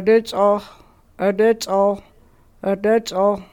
That's all. That's all. That's all.